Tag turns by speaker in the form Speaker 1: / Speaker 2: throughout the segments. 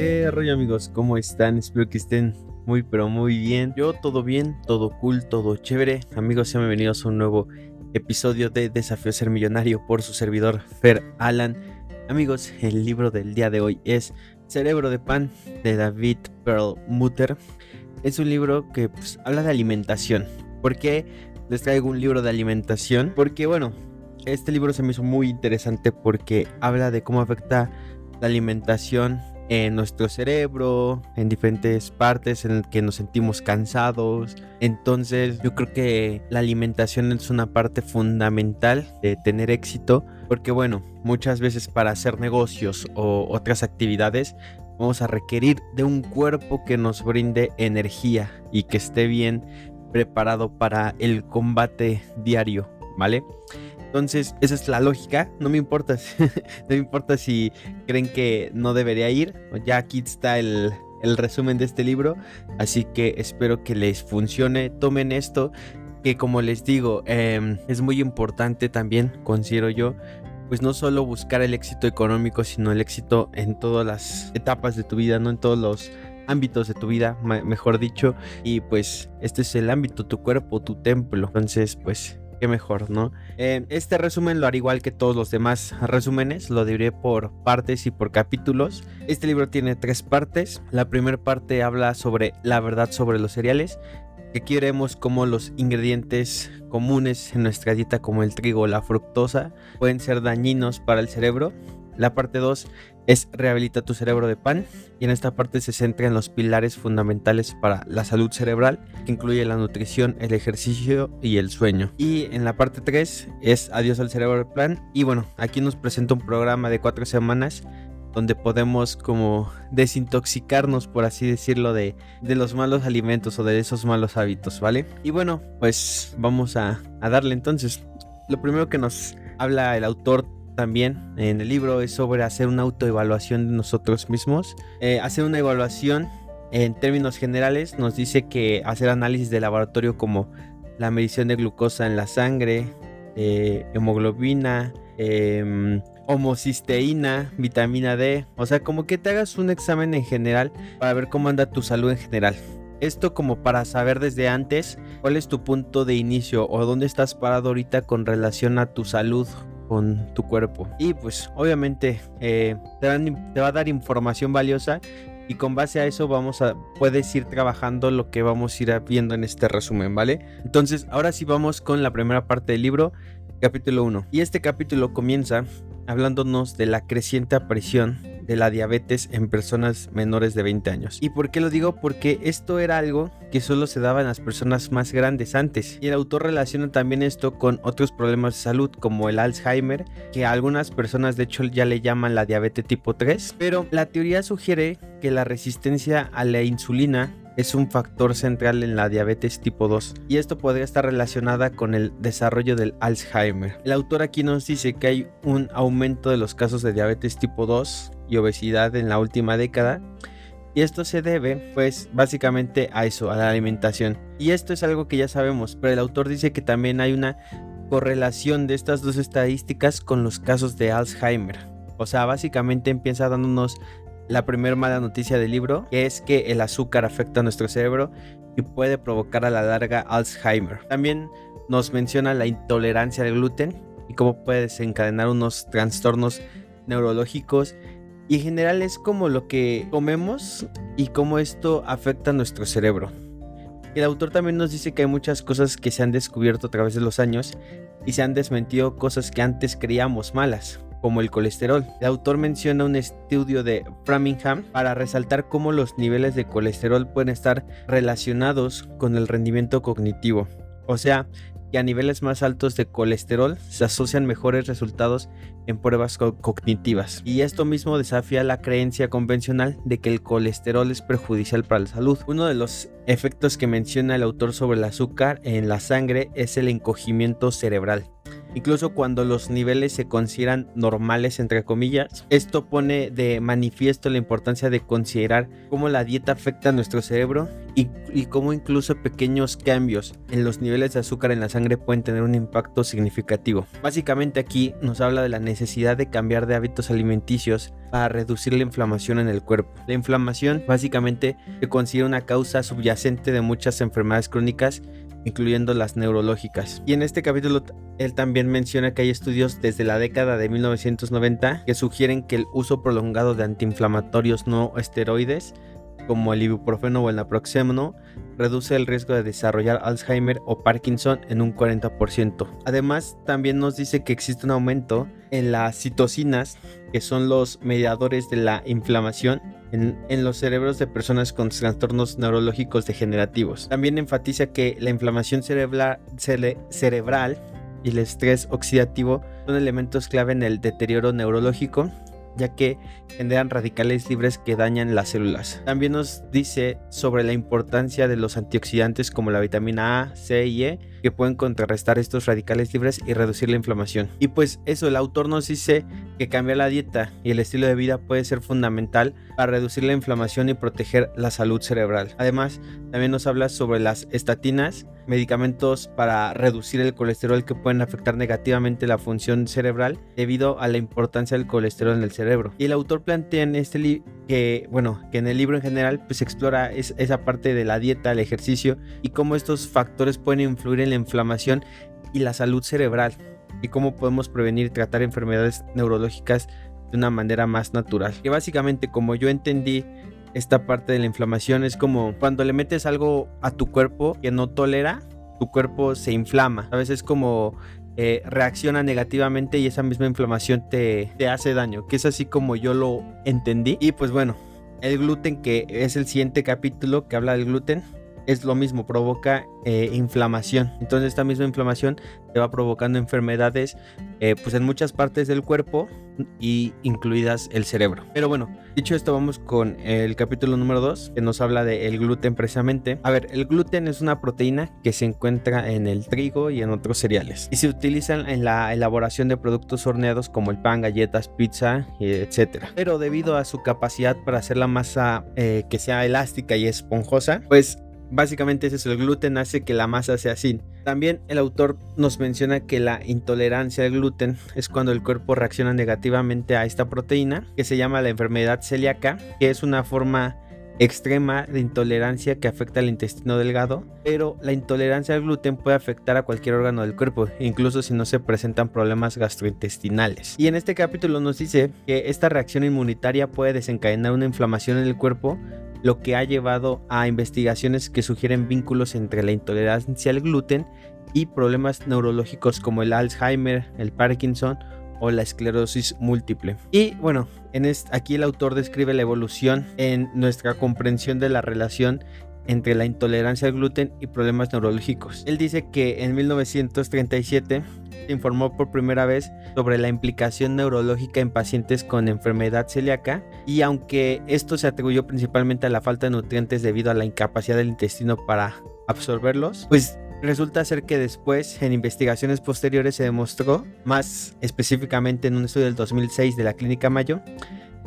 Speaker 1: Eh, rollo amigos, ¿cómo están? Espero que estén muy pero muy bien. Yo todo bien, todo cool, todo chévere. Amigos, sean bienvenidos a un nuevo episodio de Desafío a Ser Millonario por su servidor Fer Alan. Amigos, el libro del día de hoy es Cerebro de Pan de David Perlmutter. Es un libro que pues, habla de alimentación. ¿Por qué les traigo un libro de alimentación? Porque bueno, este libro se me hizo muy interesante porque habla de cómo afecta la alimentación en nuestro cerebro, en diferentes partes en las que nos sentimos cansados. Entonces yo creo que la alimentación es una parte fundamental de tener éxito, porque bueno, muchas veces para hacer negocios o otras actividades vamos a requerir de un cuerpo que nos brinde energía y que esté bien preparado para el combate diario, ¿vale? Entonces, esa es la lógica. No me importa, no me importa si creen que no debería ir. Ya aquí está el, resumen de este libro. Así que espero que les funcione. Tomen esto, que como les digo, em, es muy importante también, considero yo, pues no solo buscar el éxito económico, sino el éxito en todas las etapas de tu vida, no en todos los ámbitos de tu vida, mejor dicho. Y pues este es el ámbito, tu cuerpo, tu templo. Entonces, pues qué mejor, ¿no? Eh, este resumen lo haré igual que todos los demás resúmenes, lo diré por partes y por capítulos. Este libro tiene tres partes. La primera parte habla sobre la verdad sobre los cereales, que aquí veremos cómo los ingredientes comunes en nuestra dieta como el trigo o la fructosa pueden ser dañinos para el cerebro. La parte 2 es Rehabilita tu cerebro de pan y en esta parte se centra en los pilares fundamentales para la salud cerebral que incluye la nutrición, el ejercicio y el sueño. Y en la parte 3 es Adiós al cerebro de plan y bueno, aquí nos presenta un programa de cuatro semanas donde podemos como desintoxicarnos, por así decirlo, de, de, los malos alimentos o de esos malos hábitos, ¿vale? Y bueno, pues vamos a, a darle entonces. Lo primero que nos habla el autor también en el libro es sobre hacer una autoevaluación de nosotros mismos. Eh, hacer una evaluación en términos generales nos dice que hacer análisis de laboratorio como la medición de glucosa en la sangre, eh, hemoglobina, em, homocisteína, vitamina D, o sea, como que te hagas un examen en general para ver cómo anda tu salud en general. Esto como para saber desde antes cuál es tu punto de inicio o dónde estás parado ahorita con relación a tu salud con tu cuerpo. Y pues obviamente eh, te, va a dar información valiosa y con base a eso vamos a puedes ir trabajando lo que vamos a ir viendo en este resumen, ¿vale? Entonces, ahora sí vamos con la primera parte del libro, capítulo 1. Y este capítulo comienza hablándonos de la creciente aparición de la diabetes en personas menores de 20 años. ¿Y por qué lo digo? Porque esto era algo que solo se daba en las personas más grandes antes. Y el autor relaciona también esto con otros problemas de salud como el Alzheimer, que algunas personas de hecho ya le llaman la diabetes tipo 3. Pero la teoría sugiere que la resistencia a la insulina es un factor central en la diabetes tipo 2 y esto podría estar relacionada con el desarrollo del Alzheimer. El autor aquí nos dice que hay un aumento de los casos de diabetes tipo 2 y obesidad en la última década. Y esto se debe, pues, básicamente a eso, a la alimentación. Y esto es algo que ya sabemos, pero el autor dice que también hay una correlación de estas dos estadísticas con los casos de Alzheimer. O sea, básicamente empieza dándonos la primera mala noticia del libro, que es que el azúcar afecta a nuestro cerebro y puede provocar a la larga Alzheimer. También nos menciona la intolerancia al gluten y cómo puede desencadenar unos trastornos neurológicos y en general es como lo que comemos y cómo esto afecta a nuestro cerebro. El autor también nos dice que hay muchas cosas que se han descubierto a través de los años y se han desmentido cosas que antes creíamos malas, como el colesterol. El autor menciona un estudio de Framingham para resaltar cómo los niveles de colesterol pueden estar relacionados con el rendimiento cognitivo. O sea, que a niveles más altos de colesterol se asocian mejores resultados en pruebas cognitivas. Y esto mismo desafía la creencia convencional de que el colesterol es perjudicial para la salud. Uno de los efectos que menciona el autor sobre el azúcar en la sangre es el encogimiento cerebral. Incluso cuando los niveles se consideran normales, entre comillas. Esto pone de manifiesto la importancia de considerar cómo la dieta afecta a nuestro cerebro y, y cómo incluso pequeños cambios en los niveles de azúcar en la sangre pueden tener un impacto significativo. Básicamente aquí nos habla de la necesidad de cambiar de hábitos alimenticios para reducir la inflamación en el cuerpo. La inflamación básicamente se considera una causa subyacente de muchas enfermedades crónicas incluyendo las neurológicas. Y en este capítulo él también menciona que hay estudios desde la década de 1990 que sugieren que el uso prolongado de antiinflamatorios no esteroides como el ibuprofeno o el naproxeno, reduce el riesgo de desarrollar Alzheimer o Parkinson en un 40%. Además, también nos dice que existe un aumento en las citocinas, que son los mediadores de la inflamación en, los cerebros de personas con trastornos neurológicos degenerativos. También enfatiza que la inflamación cerebral, y el estrés oxidativo son elementos clave en el deterioro neurológico ya que generan radicales libres que dañan las células. También nos dice sobre la importancia de los antioxidantes como la vitamina A, C y E que pueden contrarrestar estos radicales libres y reducir la inflamación. Y pues eso, el autor nos dice que cambiar la dieta y el estilo de vida puede ser fundamental para reducir la inflamación y proteger la salud cerebral. Además, también nos habla sobre las estatinas, medicamentos para reducir el colesterol que pueden afectar negativamente la función cerebral debido a la importancia del colesterol en el cerebro. Y el autor plantea en este libro que, bueno, que en el libro en general pues explora esa parte de la dieta, el ejercicio y cómo estos factores pueden influir en la inflamación y la salud cerebral y cómo podemos prevenir y tratar enfermedades neurológicas de una manera más natural. Que básicamente como yo entendí esta parte de la inflamación es como cuando le metes algo a tu cuerpo que no tolera, tu cuerpo se inflama. A veces como eh, reacciona negativamente y esa misma inflamación te, te hace daño, que es así como yo lo entendí. Y pues bueno, el gluten que es el siguiente capítulo que habla del gluten es lo mismo, provoca eh, inflamación. Entonces esta misma inflamación te va provocando enfermedades eh, pues en muchas partes del cuerpo y incluidas el cerebro. Pero bueno, dicho esto vamos con el capítulo número 2 que nos habla del gluten precisamente. A ver, el gluten es una proteína que se encuentra en el trigo y en otros cereales y se utilizan en la elaboración de productos horneados como el pan, galletas, pizza, etc. Pero debido a su capacidad para hacer la masa eh, que sea elástica y esponjosa, pues Básicamente ese es el gluten, hace que la masa sea así. También el autor nos menciona que la intolerancia al gluten es cuando el cuerpo reacciona negativamente a esta proteína, que se llama la enfermedad celíaca, que es una forma extrema de intolerancia que afecta al intestino delgado, pero la intolerancia al gluten puede afectar a cualquier órgano del cuerpo, incluso si no se presentan problemas gastrointestinales. Y en este capítulo nos dice que esta reacción inmunitaria puede desencadenar una inflamación en el cuerpo lo que ha llevado a investigaciones que sugieren vínculos entre la intolerancia al gluten y problemas neurológicos como el Alzheimer, el Parkinson o la esclerosis múltiple. Y bueno, en aquí el autor describe la evolución en nuestra comprensión de la relación entre la intolerancia al gluten y problemas neurológicos. Él dice que en 1937 se informó por primera vez sobre la implicación neurológica en pacientes con enfermedad celíaca y aunque esto se atribuyó principalmente a la falta de nutrientes debido a la incapacidad del intestino para absorberlos, pues Resulta ser que después, en investigaciones posteriores, se demostró, más específicamente en un estudio del 2006 de la Clínica Mayo,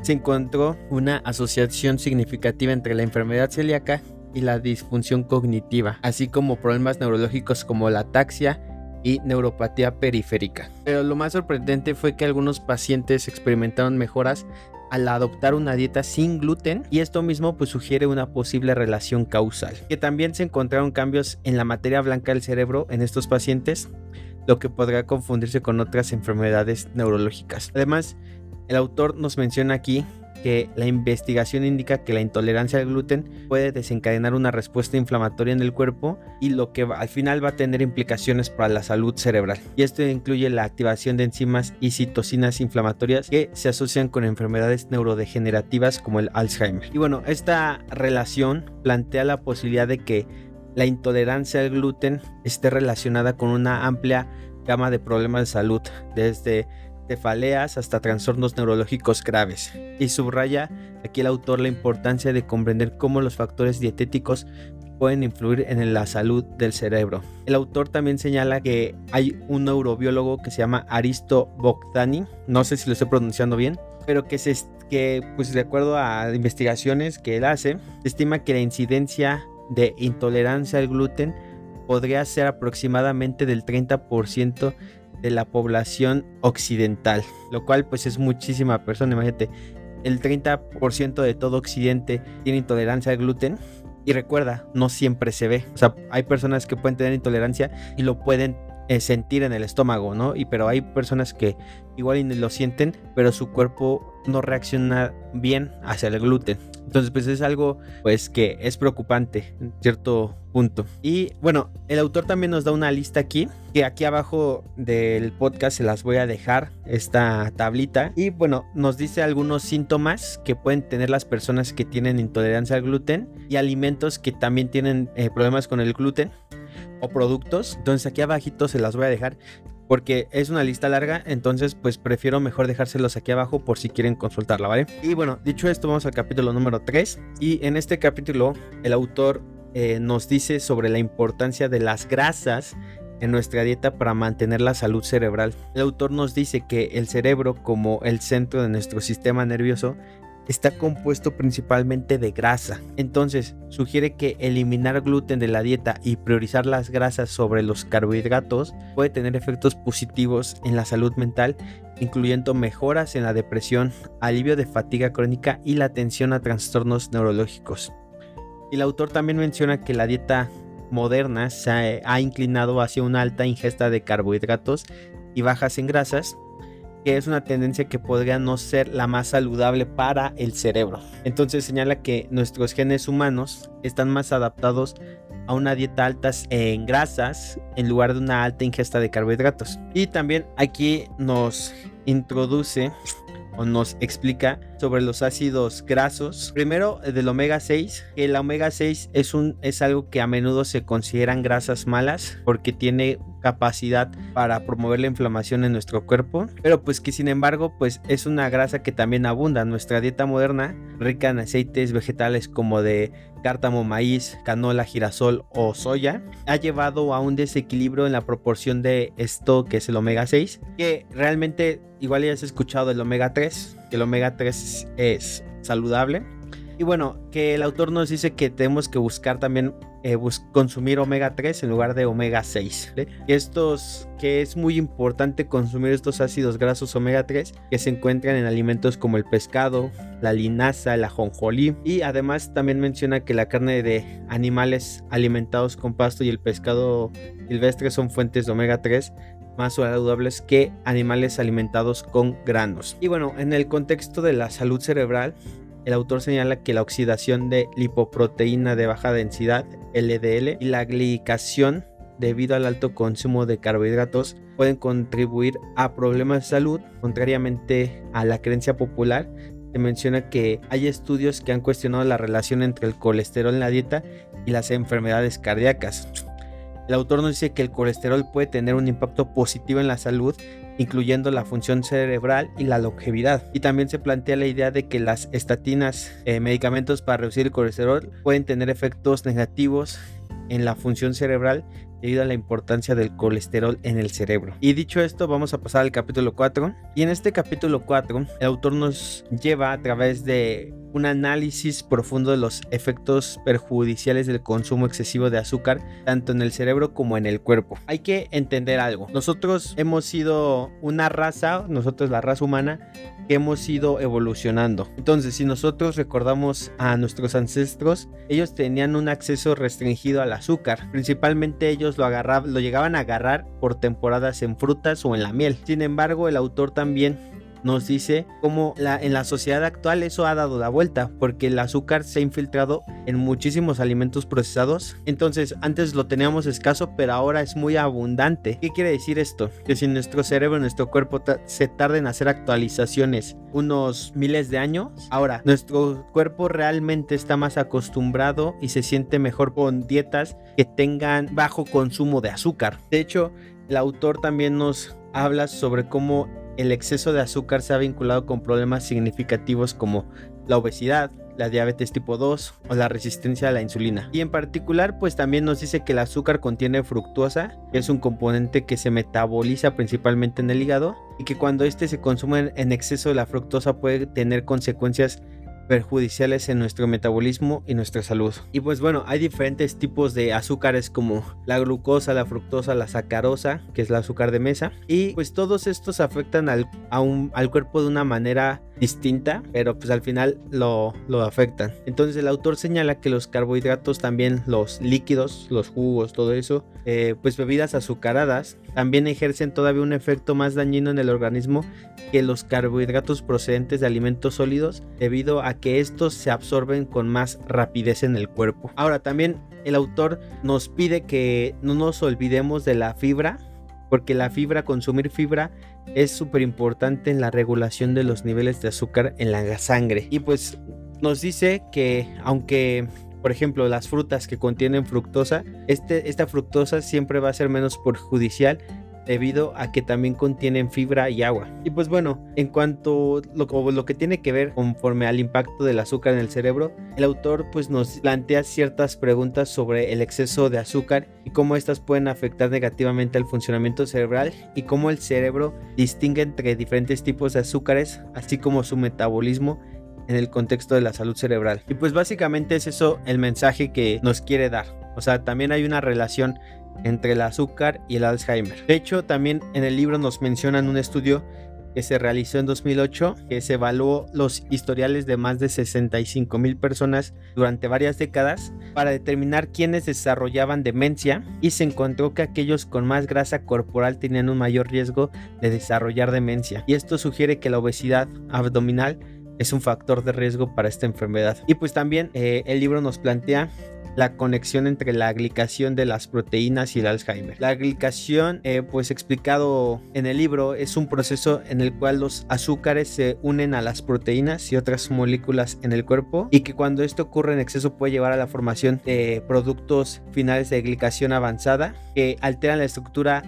Speaker 1: se encontró una asociación significativa entre la enfermedad celíaca y la disfunción cognitiva, así como problemas neurológicos como la ataxia y neuropatía periférica. Pero lo más sorprendente fue que algunos pacientes experimentaron mejoras al adoptar una dieta sin gluten y esto mismo pues sugiere una posible relación causal. Que también se encontraron cambios en la materia blanca del cerebro en estos pacientes, lo que podrá confundirse con otras enfermedades neurológicas. Además, el autor nos menciona aquí que la investigación indica que la intolerancia al gluten puede desencadenar una respuesta inflamatoria en el cuerpo y lo que al final va a tener implicaciones para la salud cerebral. Y esto incluye la activación de enzimas y citocinas inflamatorias que se asocian con enfermedades neurodegenerativas como el Alzheimer. Y bueno, esta relación plantea la posibilidad de que la intolerancia al gluten esté relacionada con una amplia gama de problemas de salud, desde cefaleas hasta trastornos neurológicos graves. Y subraya aquí el autor la importancia de comprender cómo los factores dietéticos pueden influir en la salud del cerebro. El autor también señala que hay un neurobiólogo que se llama Aristo Bogdani, no sé si lo estoy pronunciando bien, pero que, se, que pues de acuerdo a investigaciones que él hace, se estima que la incidencia de intolerancia al gluten podría ser aproximadamente del 30% de la población occidental, lo cual pues es muchísima persona, imagínate, el 30% de todo occidente tiene intolerancia al gluten. Y recuerda, no siempre se ve. O sea, hay personas que pueden tener intolerancia y lo pueden eh, sentir en el estómago, ¿no? Y pero hay personas que igual lo sienten, pero su cuerpo no reacciona bien hacia el gluten. Entonces, pues es algo pues que es preocupante en cierto punto. Y bueno, el autor también nos da una lista aquí, que aquí abajo del podcast se las voy a dejar esta tablita. Y bueno, nos dice algunos síntomas que pueden tener las personas que tienen intolerancia al gluten y alimentos que también tienen eh, problemas con el gluten o productos. Entonces aquí abajito se las voy a dejar porque es una lista larga, entonces pues prefiero mejor dejárselos aquí abajo por si quieren consultarla, ¿vale? Y bueno, dicho esto, vamos al capítulo número 3 y en este capítulo el autor eh, nos dice sobre la importancia de las grasas en nuestra dieta para mantener la salud cerebral. El autor nos dice que el cerebro como el centro de nuestro sistema nervioso está compuesto principalmente de grasa. Entonces, sugiere que eliminar gluten de la dieta y priorizar las grasas sobre los carbohidratos puede tener efectos positivos en la salud mental, incluyendo mejoras en la depresión, alivio de fatiga crónica y la atención a trastornos neurológicos. El autor también menciona que la dieta moderna se ha inclinado hacia una alta ingesta de carbohidratos y bajas en grasas, que es una tendencia que podría no ser la más saludable para el cerebro. Entonces señala que nuestros genes humanos están más adaptados a una dieta alta en grasas en lugar de una alta ingesta de carbohidratos. Y también aquí nos introduce o nos explica sobre los ácidos grasos. Primero, del omega 6. El omega 6 es, un, es algo que a menudo se consideran grasas malas porque tiene capacidad para promover la inflamación en nuestro cuerpo, pero pues que sin embargo pues es una grasa que también abunda. Nuestra dieta moderna, rica en aceites vegetales como de cártamo, maíz, canola, girasol o soya, ha llevado a un desequilibrio en la proporción de esto que es el omega 6, que realmente igual ya has escuchado el omega 3, que el omega 3 es saludable. Y bueno, que el autor nos dice que tenemos que buscar también eh, consumir omega 3 en lugar de omega 6. Estos, que es muy importante consumir estos ácidos grasos omega 3 que se encuentran en alimentos como el pescado, la linaza, la ajonjolí. Y además también menciona que la carne de animales alimentados con pasto y el pescado silvestre son fuentes de omega 3 más saludables que animales alimentados con granos. Y bueno, en el contexto de la salud cerebral, el autor señala que la oxidación de lipoproteína de baja densidad, LDL, y la glicación debido al alto consumo de carbohidratos pueden contribuir a problemas de salud, contrariamente a la creencia popular. Se menciona que hay estudios que han cuestionado la relación entre el colesterol en la dieta y las enfermedades cardíacas. El autor nos dice que el colesterol puede tener un impacto positivo en la salud, incluyendo la función cerebral y la longevidad. Y también se plantea la idea de que las estatinas, eh, medicamentos para reducir el colesterol, pueden tener efectos negativos en la función cerebral debido a la importancia del colesterol en el cerebro. Y dicho esto, vamos a pasar al capítulo 4. Y en este capítulo 4, el autor nos lleva a través de un análisis profundo de los efectos perjudiciales del consumo excesivo de azúcar, tanto en el cerebro como en el cuerpo. Hay que entender algo. Nosotros hemos sido una raza, nosotros la raza humana, que hemos ido evolucionando. Entonces, si nosotros recordamos a nuestros ancestros, ellos tenían un acceso restringido al azúcar. Principalmente ellos lo, agarraban, lo llegaban a agarrar por temporadas en frutas o en la miel. Sin embargo, el autor también nos dice cómo la, en la sociedad actual eso ha dado la vuelta, porque el azúcar se ha infiltrado en muchísimos alimentos procesados. Entonces, antes lo teníamos escaso, pero ahora es muy abundante. ¿Qué quiere decir esto? Que si nuestro cerebro, nuestro cuerpo se tarda en hacer actualizaciones unos miles de años, ahora nuestro cuerpo realmente está más acostumbrado y se siente mejor con dietas que tengan bajo consumo de azúcar. De hecho, el autor también nos habla sobre cómo el exceso de azúcar se ha vinculado con problemas significativos como la obesidad, la diabetes tipo 2 o la resistencia a la insulina. Y en particular, pues también nos dice que el azúcar contiene fructuosa, que es un componente que se metaboliza principalmente en el hígado y que cuando este se consume en exceso la fructosa puede tener consecuencias perjudiciales en nuestro metabolismo y nuestra salud. Y pues bueno, hay diferentes tipos de azúcares como la glucosa, la fructosa, la sacarosa, que es el azúcar de mesa. Y pues todos estos afectan al, al cuerpo de una manera distinta, pero pues al final lo, lo afectan. Entonces el autor señala que los carbohidratos también, los líquidos, los jugos, todo eso, eh, pues bebidas azucaradas, también ejercen todavía un efecto más dañino en el organismo que los carbohidratos procedentes de alimentos sólidos debido a que estos se absorben con más rapidez en el cuerpo. Ahora también el autor nos pide que no nos olvidemos de la fibra, porque la fibra, consumir fibra es súper importante en la regulación de los niveles de azúcar en la sangre. Y pues nos dice que aunque por ejemplo, las frutas que contienen fructosa, este, esta fructosa siempre va a ser menos perjudicial debido a que también contienen fibra y agua. Y pues bueno, en cuanto lo, lo, que tiene que ver conforme al impacto del azúcar en el cerebro, el autor pues nos plantea ciertas preguntas sobre el exceso de azúcar y cómo estas pueden afectar negativamente al funcionamiento cerebral y cómo el cerebro distingue entre diferentes tipos de azúcares, así como su metabolismo en el contexto de la salud cerebral. Y pues básicamente es eso el mensaje que nos quiere dar. O sea, también hay una relación entre el azúcar y el Alzheimer. De hecho, también en el libro nos mencionan un estudio que se realizó en 2008, que se evaluó los historiales de más de 65 mil personas durante varias décadas para determinar quiénes desarrollaban demencia y se encontró que aquellos con más grasa corporal tenían un mayor riesgo de desarrollar demencia. Y esto sugiere que la obesidad abdominal es un factor de riesgo para esta enfermedad. Y pues también eh, el libro nos plantea la conexión entre la glicación de las proteínas y el Alzheimer. La glicación, eh, pues explicado en el libro, es un proceso en el cual los azúcares se unen a las proteínas y otras moléculas en el cuerpo y que cuando esto ocurre en exceso puede llevar a la formación de productos finales de glicación avanzada que alteran la estructura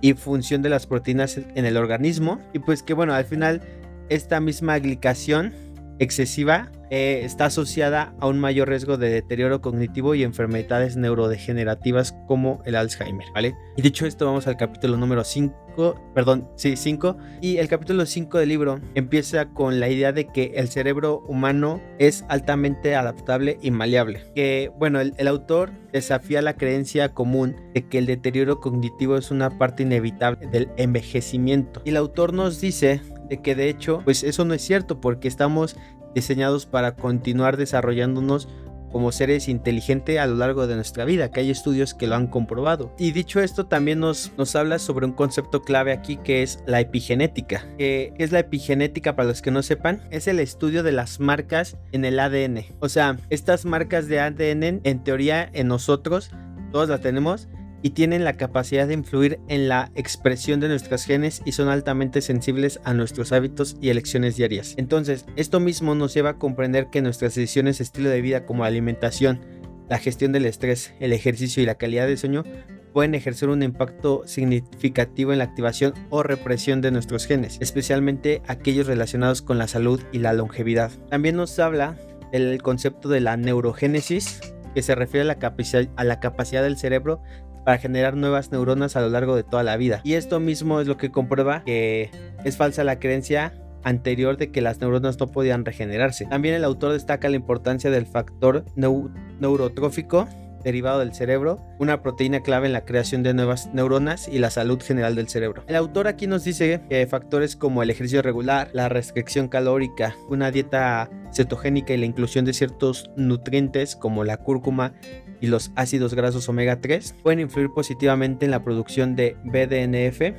Speaker 1: y función de las proteínas en el organismo y pues que bueno al final esta misma glicación excesiva eh, está asociada a un mayor riesgo de deterioro cognitivo y enfermedades neurodegenerativas como el Alzheimer, ¿vale? Y dicho esto, vamos al capítulo número 5, perdón, sí, 5. Y el capítulo 5 del libro empieza con la idea de que el cerebro humano es altamente adaptable y maleable. Que, bueno, el, el autor desafía la creencia común de que el deterioro cognitivo es una parte inevitable del envejecimiento. Y el autor nos dice de que de hecho, pues eso no es cierto porque estamos diseñados para continuar desarrollándonos como seres inteligentes a lo largo de nuestra vida, que hay estudios que lo han comprobado. Y dicho esto, también nos, nos habla sobre un concepto clave aquí que es la epigenética. ¿Qué es la epigenética para los que no sepan? Es el estudio de las marcas en el ADN. O sea, estas marcas de ADN, en teoría, en nosotros, todas las tenemos, y tienen la capacidad de influir en la expresión de nuestros genes y son altamente sensibles a nuestros hábitos y elecciones diarias. Entonces, esto mismo nos lleva a comprender que nuestras decisiones de estilo de vida como alimentación, la gestión del estrés, el ejercicio y la calidad del sueño pueden ejercer un impacto significativo en la activación o represión de nuestros genes, especialmente aquellos relacionados con la salud y la longevidad. También nos habla el concepto de la neurogénesis, que se refiere a la, a la capacidad del cerebro para generar nuevas neuronas a lo largo de toda la vida. Y esto mismo es lo que comprueba que es falsa la creencia anterior de que las neuronas no podían regenerarse. También el autor destaca la importancia del factor neurotrófico derivado del cerebro, una proteína clave en la creación de nuevas neuronas y la salud general del cerebro. El autor aquí nos dice que factores como el ejercicio regular, la restricción calórica, una dieta cetogénica y la inclusión de ciertos nutrientes como la cúrcuma y los ácidos grasos omega 3 pueden influir positivamente en la producción de BDNF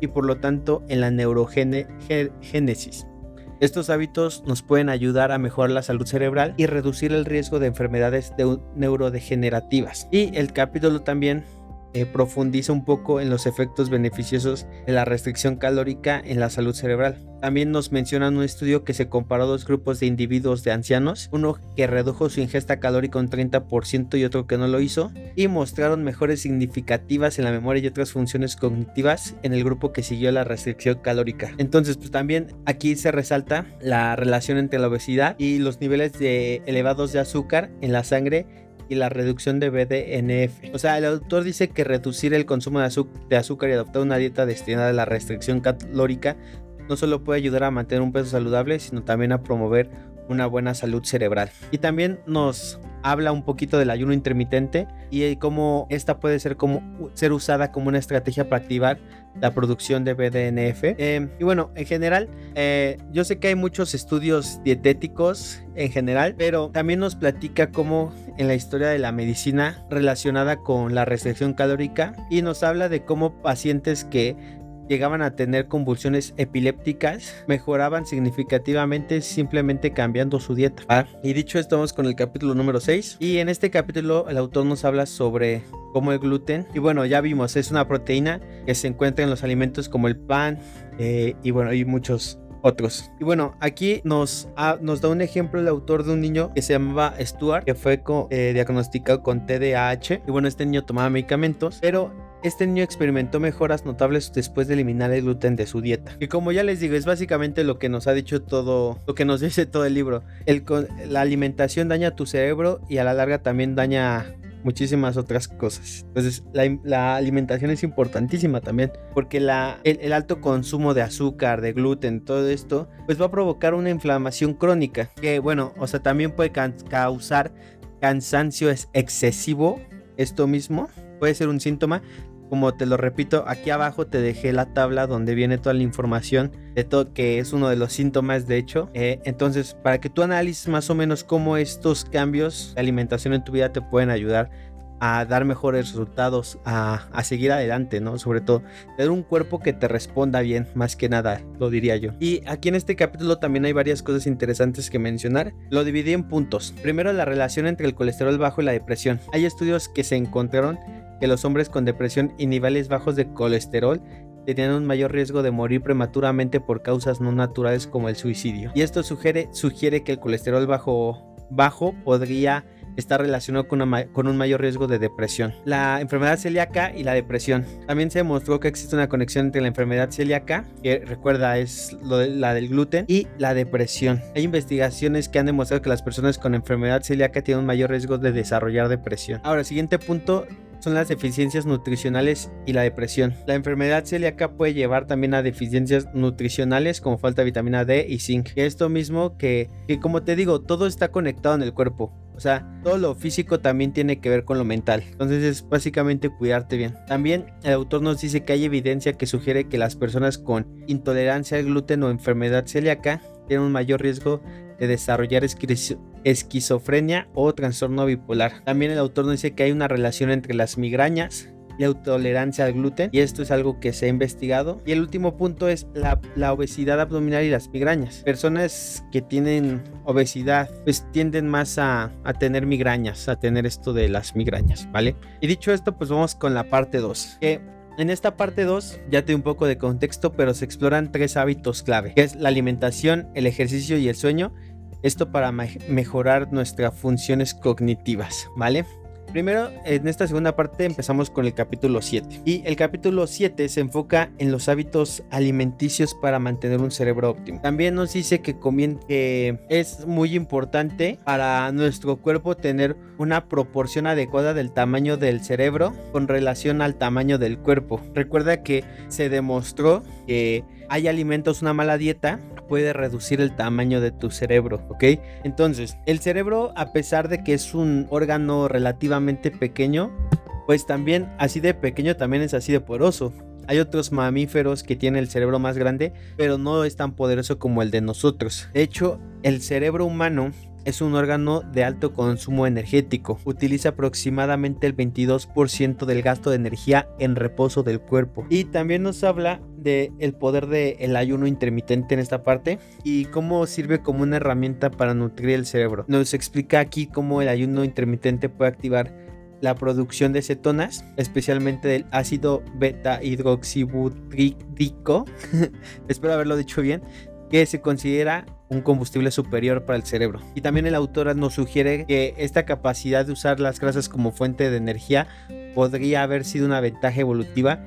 Speaker 1: y por lo tanto en la neurogénesis. Estos hábitos nos pueden ayudar a mejorar la salud cerebral y reducir el riesgo de enfermedades neurodegenerativas. Y el capítulo también eh, profundiza un poco en los efectos beneficiosos de la restricción calórica en la salud cerebral. También nos mencionan un estudio que se comparó dos grupos de individuos de ancianos, uno que redujo su ingesta calórica un 30% y otro que no lo hizo, y mostraron mejores significativas en la memoria y otras funciones cognitivas en el grupo que siguió la restricción calórica. Entonces, pues también aquí se resalta la relación entre la obesidad y los niveles de elevados de azúcar en la sangre y la reducción de BDNF. O sea, el autor dice que reducir el consumo de, azúcar y adoptar una dieta destinada a la restricción calórica no solo puede ayudar a mantener un peso saludable, sino también a promover una buena salud cerebral. Y también nos habla un poquito del ayuno intermitente y cómo esta puede ser, como, ser usada como una estrategia para activar la producción de BDNF. Eh, y bueno, en general, eh, yo sé que hay muchos estudios dietéticos en general, pero también nos platica cómo en la historia de la medicina relacionada con la restricción calórica y nos habla de cómo pacientes que llegaban a tener convulsiones epilépticas, mejoraban significativamente simplemente cambiando su dieta. Ah, y dicho esto, vamos con el capítulo número 6. Y en este capítulo el autor nos habla sobre cómo el gluten, y bueno, ya vimos, es una proteína que se encuentra en los alimentos como el pan, eh, y bueno, hay muchos otros. Y bueno, aquí nos, nos da un ejemplo el autor de un niño que se llamaba Stuart, que fue eh, diagnosticado con TDAH. Y bueno, este niño tomaba medicamentos, pero este niño experimentó mejoras notables después de eliminar el gluten de su dieta. Y como ya les digo, es básicamente lo que nos ha dicho todo, lo que nos dice todo el libro. La alimentación daña tu cerebro y a la larga también daña muchísimas otras cosas. Entonces, la, alimentación es importantísima también, porque el, alto consumo de azúcar, de gluten, todo esto, pues va a provocar una inflamación crónica, que bueno, o sea, también puede causar cansancio excesivo, esto mismo, puede ser un síntoma, como te lo repito, aquí abajo te dejé la tabla donde viene toda la información de todo, que es uno de los síntomas, de hecho. Eh, entonces, para que tú analices más o menos cómo estos cambios de alimentación en tu vida te pueden ayudar a dar mejores resultados, a, a, seguir adelante, ¿no? Sobre todo, tener un cuerpo que te responda bien, más que nada, lo diría yo. Y aquí en este capítulo también hay varias cosas interesantes que mencionar. Lo dividí en puntos. Primero, la relación entre el colesterol bajo y la depresión. Hay estudios que se encontraron que los hombres con depresión y niveles bajos de colesterol tenían un mayor riesgo de morir prematuramente por causas no naturales como el suicidio. Y esto sugiere, sugiere que el colesterol bajo, bajo podría estar relacionado con, con, un mayor riesgo de depresión. La enfermedad celíaca y la depresión. También se demostró que existe una conexión entre la enfermedad celíaca, que recuerda es de, la del gluten, y la depresión. Hay investigaciones que han demostrado que las personas con enfermedad celíaca tienen un mayor riesgo de desarrollar depresión. Ahora, siguiente punto son las deficiencias nutricionales y la depresión. La enfermedad celíaca puede llevar también a deficiencias nutricionales como falta de vitamina D y zinc. esto mismo que, que como te digo, todo está conectado en el cuerpo. O sea, todo lo físico también tiene que ver con lo mental. Entonces es básicamente cuidarte bien. También el autor nos dice que hay evidencia que sugiere que las personas con intolerancia al gluten o enfermedad celíaca tienen un mayor riesgo de desarrollar esquizofrenia o trastorno bipolar. También el autor dice que hay una relación entre las migrañas y la tolerancia al gluten y esto es algo que se ha investigado. Y el último punto es la, obesidad abdominal y las migrañas. Personas que tienen obesidad pues tienden más a, tener migrañas a tener esto de las migrañas vale y dicho esto pues vamos con la parte 2 que en esta parte 2 ya te un poco de contexto, pero se exploran tres hábitos clave, que es la alimentación, el ejercicio y el sueño. Esto para mejorar nuestras funciones cognitivas, ¿vale? Primero, en esta segunda parte empezamos con el capítulo 7. Y el capítulo 7 se enfoca en los hábitos alimenticios para mantener un cerebro óptimo. También nos dice que, que es muy importante para nuestro cuerpo tener una proporción adecuada del tamaño del cerebro con relación al tamaño del cuerpo. Recuerda que se demostró que hay alimentos, una mala dieta puede reducir el tamaño de tu cerebro, ¿ok? Entonces, el cerebro, a pesar de que es un órgano relativamente pequeño, pues también así de pequeño también es así de poroso. Hay otros mamíferos que tienen el cerebro más grande, pero no es tan poderoso como el de nosotros. De hecho, el cerebro humano es un órgano de alto consumo energético. Utiliza aproximadamente el 22% del gasto de energía en reposo del cuerpo. Y también nos habla del el poder del ayuno intermitente en esta parte y cómo sirve como una herramienta para nutrir el cerebro. Nos explica aquí cómo el ayuno intermitente puede activar la producción de cetonas, especialmente del ácido beta hidroxibutírico, espero haberlo dicho bien, que se considera un combustible superior para el cerebro. Y también el autor nos sugiere que esta capacidad de usar las grasas como fuente de energía podría haber sido una ventaja evolutiva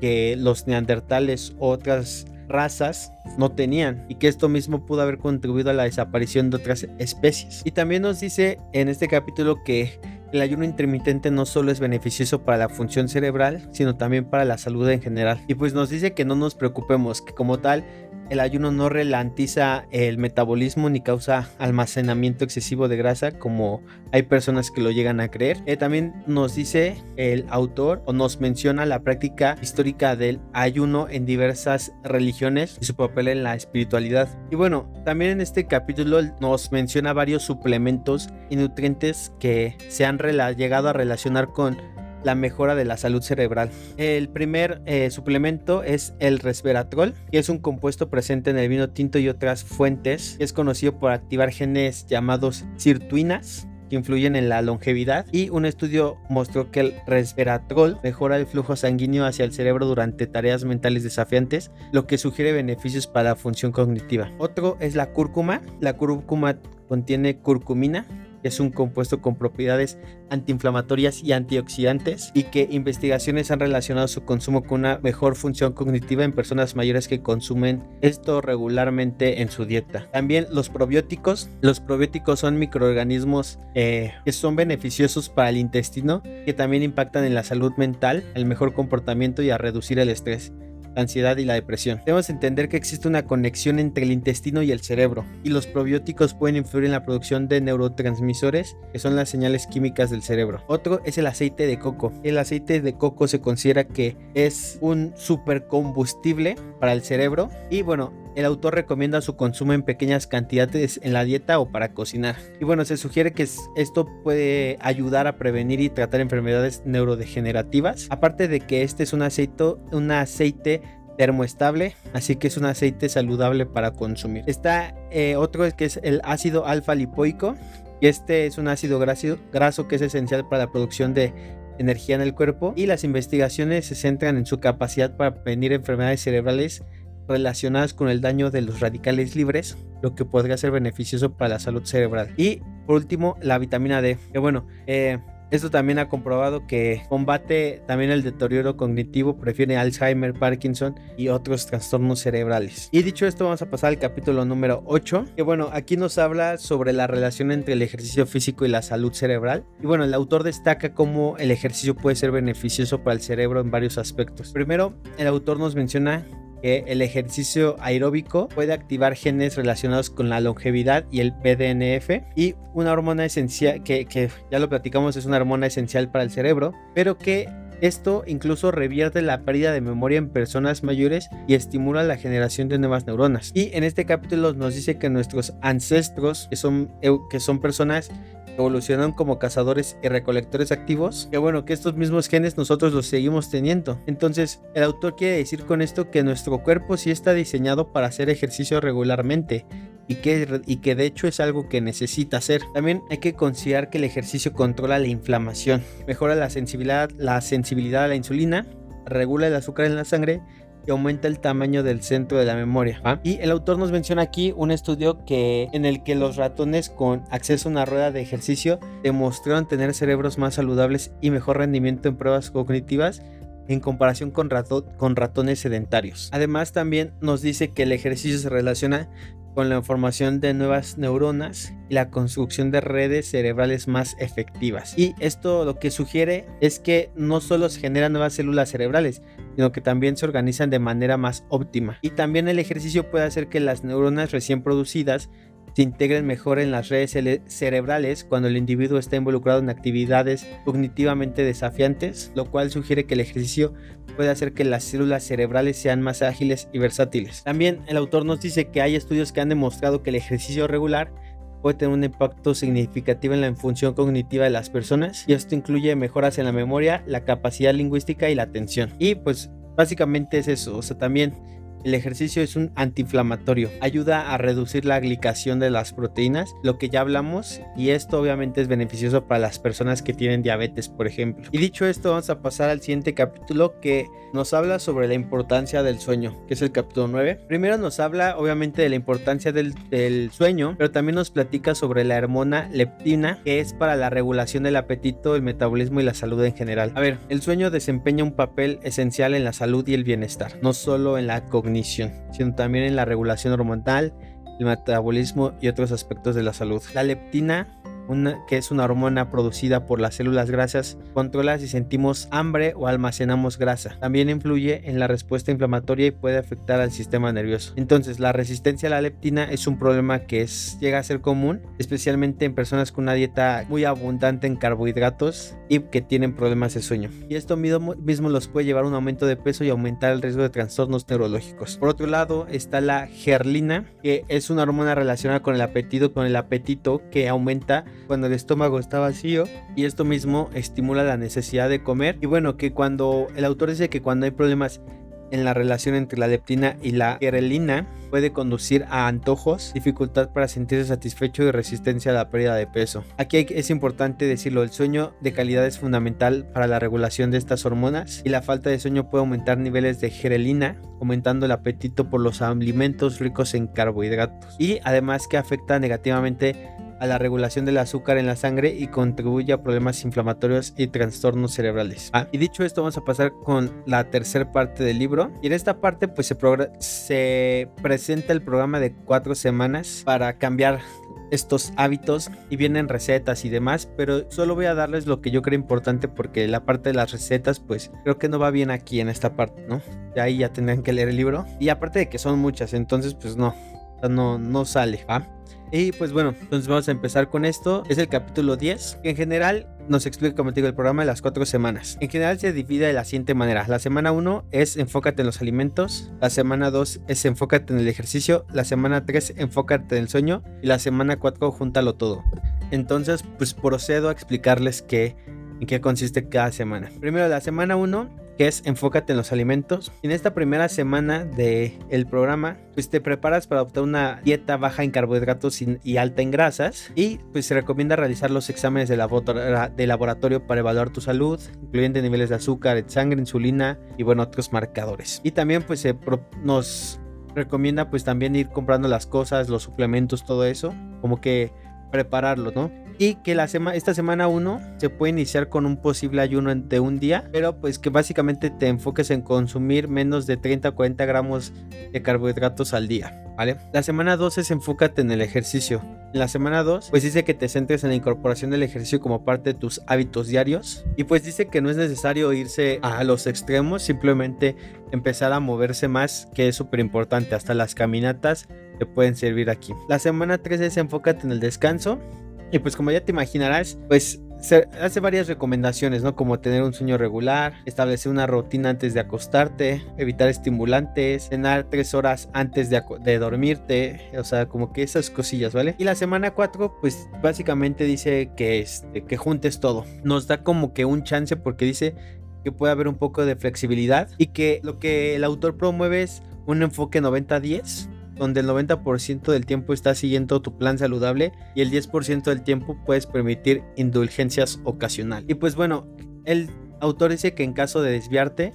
Speaker 1: que los neandertales u otras razas no tenían y que esto mismo pudo haber contribuido a la desaparición de otras especies. Y también nos dice en este capítulo que el ayuno intermitente no solo es beneficioso para la función cerebral, sino también para la salud en general. Y pues nos dice que no nos preocupemos, que como tal el ayuno no relantiza el metabolismo ni causa almacenamiento excesivo de grasa como hay personas que lo llegan a creer. Eh, también nos dice el autor o nos menciona la práctica histórica del ayuno en diversas religiones y su papel en la espiritualidad. Y bueno, también en este capítulo nos menciona varios suplementos y nutrientes que se han llegado a relacionar con la mejora de la salud cerebral. El primer eh, suplemento es el resveratrol, que es un compuesto presente en el vino tinto y otras fuentes. Es conocido por activar genes llamados sirtuinas que influyen en la longevidad y un estudio mostró que el resveratrol mejora el flujo sanguíneo hacia el cerebro durante tareas mentales desafiantes, lo que sugiere beneficios para la función cognitiva. Otro es la cúrcuma. La cúrcuma contiene curcumina, es un compuesto con propiedades antiinflamatorias y antioxidantes y que investigaciones han relacionado su consumo con una mejor función cognitiva en personas mayores que consumen esto regularmente en su dieta. También los probióticos. Los probióticos son microorganismos eh, que son beneficiosos para el intestino que también impactan en la salud mental, el mejor comportamiento y a reducir el estrés la ansiedad y la depresión. Debemos entender que existe una conexión entre el intestino y el cerebro, y los probióticos pueden influir en la producción de neurotransmisores, que son las señales químicas del cerebro. Otro es el aceite de coco. El aceite de coco se considera que es un supercombustible para el cerebro, y bueno, el autor recomienda su consumo en pequeñas cantidades en la dieta o para cocinar. Y bueno, se sugiere que esto puede ayudar a prevenir y tratar enfermedades neurodegenerativas. Aparte de que este es un aceite, un aceite termoestable, así que es un aceite saludable para consumir. Está eh, otro que es el ácido alfa lipoico, y este es un ácido graso, graso que es esencial para la producción de energía en el cuerpo y las investigaciones se centran en su capacidad para prevenir enfermedades cerebrales relacionadas con el daño de los radicales libres, lo que podría ser beneficioso para la salud cerebral. Y por último, la vitamina D, que bueno, eh, esto también ha comprobado que combate también el deterioro cognitivo, prefiere Alzheimer, Parkinson y otros trastornos cerebrales. Y dicho esto, vamos a pasar al capítulo número 8, que bueno, aquí nos habla sobre la relación entre el ejercicio físico y la salud cerebral. Y bueno, el autor destaca cómo el ejercicio puede ser beneficioso para el cerebro en varios aspectos. Primero, el autor nos menciona que el ejercicio aeróbico puede activar genes relacionados con la longevidad y el BDNF y una hormona esencial que, que ya lo platicamos es una hormona esencial para el cerebro, pero que esto incluso revierte la pérdida de memoria en personas mayores y estimula la generación de nuevas neuronas. Y en este capítulo nos dice que nuestros ancestros, que son, que son personas evolucionaron como cazadores y recolectores activos, que bueno, que estos mismos genes nosotros los seguimos teniendo. Entonces, el autor quiere decir con esto que nuestro cuerpo sí está diseñado para hacer ejercicio regularmente y que, y que de hecho es algo que necesita hacer. También hay que considerar que el ejercicio controla la inflamación, mejora la sensibilidad, la sensibilidad a la insulina, regula el azúcar en la sangre y aumenta el tamaño del centro de la memoria. Y el autor nos menciona aquí un estudio que, en el que los ratones con acceso a una rueda de ejercicio demostraron tener cerebros más saludables y mejor rendimiento en pruebas cognitivas en comparación con, con ratones sedentarios. Además también nos dice que el ejercicio se relaciona con la formación de nuevas neuronas y la construcción de redes cerebrales más efectivas. Y esto lo que sugiere es que no solo se generan nuevas células cerebrales, sino que también se organizan de manera más óptima. Y también el ejercicio puede hacer que las neuronas recién producidas se integren mejor en las redes cerebrales cuando el individuo está involucrado en actividades cognitivamente desafiantes, lo cual sugiere que el ejercicio puede hacer que las células cerebrales sean más ágiles y versátiles. También el autor nos dice que hay estudios que han demostrado que el ejercicio regular puede tener un impacto significativo en la función cognitiva de las personas y esto incluye mejoras en la memoria, la capacidad lingüística y la atención. Y pues básicamente es eso, o sea, también el ejercicio es un antiinflamatorio. Ayuda a reducir la glicación de las proteínas, lo que ya hablamos, y esto obviamente es beneficioso para las personas que tienen diabetes, por ejemplo. Y dicho esto, vamos a pasar al siguiente capítulo que nos habla sobre la importancia del sueño, que es el capítulo 9. Primero nos habla obviamente de la importancia del, del sueño, pero también nos platica sobre la hormona leptina, que es para la regulación del apetito, el metabolismo y la salud en general. A ver, el sueño desempeña un papel esencial en la salud y el bienestar, no solo en la cognición, sino también en la regulación hormonal, el metabolismo y otros aspectos de la salud. La leptina que es una hormona producida por las células grasas, controla si sentimos hambre o almacenamos grasa. También influye en la respuesta inflamatoria y puede afectar al sistema nervioso. Entonces, la resistencia a la leptina es un problema que llega a ser común, especialmente en personas con una dieta muy abundante en carbohidratos y que tienen problemas de sueño. Y esto mismo los puede llevar a un aumento de peso y aumentar el riesgo de trastornos neurológicos. Por otro lado, está la gerlina, que es una hormona relacionada con el apetito, con el apetito que aumenta cuando el estómago está vacío y esto mismo estimula la necesidad de comer y bueno que cuando el autor dice que cuando hay problemas en la relación entre la leptina y la grelina puede conducir a antojos, dificultad para sentirse satisfecho y resistencia a la pérdida de peso. Aquí es importante decirlo, el sueño de calidad es fundamental para la regulación de estas hormonas y la falta de sueño puede aumentar niveles de grelina, aumentando el apetito por los alimentos ricos en carbohidratos y además que afecta negativamente a la regulación del azúcar en la sangre y contribuye a problemas inflamatorios y trastornos cerebrales. Ah, y dicho esto, vamos a pasar con la tercera parte del libro. Y en esta parte, pues se, se presenta el programa de cuatro semanas para cambiar estos hábitos y vienen recetas y demás, pero solo voy a darles lo que yo creo importante porque la parte de las recetas pues creo que no va bien aquí en esta parte, ¿no? De ahí ya tendrán que leer el libro y aparte de que son muchas, entonces pues no, no, no sale. Y pues bueno, entonces vamos a empezar con esto. Es el capítulo 10, que en general nos explica, como te digo, el programa de las cuatro semanas. En general se divide de la siguiente manera. La semana 1 es enfócate en los alimentos. La semana 2 es enfócate en el ejercicio. La semana 3 enfócate en el sueño. Y la semana 4 júntalo todo. Entonces, pues procedo a explicarles qué, en qué consiste cada semana. Primero, la semana 1 que es Enfócate en los alimentos. En esta primera semana del el programa, pues te preparas para adoptar una dieta baja en carbohidratos y, alta en grasas y pues se recomienda realizar los exámenes de, laboratorio para evaluar tu salud, incluyendo niveles de azúcar, de sangre, insulina y bueno, otros marcadores. Y también pues se nos recomienda pues también ir comprando las cosas, los suplementos, todo eso, como que prepararlo, ¿no? Y que esta semana 1 se puede iniciar con un posible ayuno de un día, pero pues que básicamente te enfoques en consumir menos de 30 o 40 gramos de carbohidratos al día. ¿Vale? La semana 2 es enfócate en el ejercicio. En la semana 2, pues dice que te centres en la incorporación del ejercicio como parte de tus hábitos diarios. Y pues dice que no es necesario irse a los extremos, simplemente empezar a moverse más, que es súper importante. Hasta las caminatas te pueden servir aquí. La semana 3 es enfócate en el descanso. Y pues como ya te imaginarás, pues hace varias recomendaciones, ¿no? Como tener un sueño regular, establecer una rutina antes de acostarte, evitar estimulantes, cenar tres horas antes de, dormirte, o sea, como que esas cosillas, ¿vale? Y la semana 4, pues básicamente dice que, este, que juntes todo. Nos da como que un chance porque dice que puede haber un poco de flexibilidad y que lo que el autor promueve es un enfoque 90-10 donde el 90% del tiempo estás siguiendo tu plan saludable y el 10% del tiempo puedes permitir indulgencias ocasionales. Y pues bueno, el autor dice que en caso de desviarte,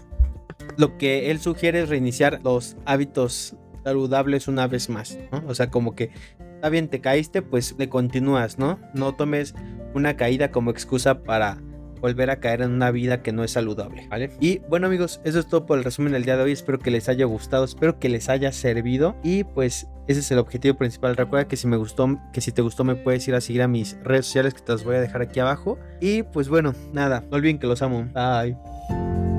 Speaker 1: lo que él sugiere es reiniciar los hábitos saludables una vez más, O sea, como que está bien, te caíste, pues le continúas, ¿no? No tomes una caída como excusa para volver a caer en una vida que no es saludable, ¿vale? Y bueno amigos, eso es todo por el resumen del día de hoy, espero que les haya gustado, espero que les haya servido y pues ese es el objetivo principal. Recuerda que si me gustó, que si te gustó me puedes ir a seguir a mis redes sociales que te las voy a dejar aquí abajo. Y pues bueno, nada, no olviden que los amo. Bye.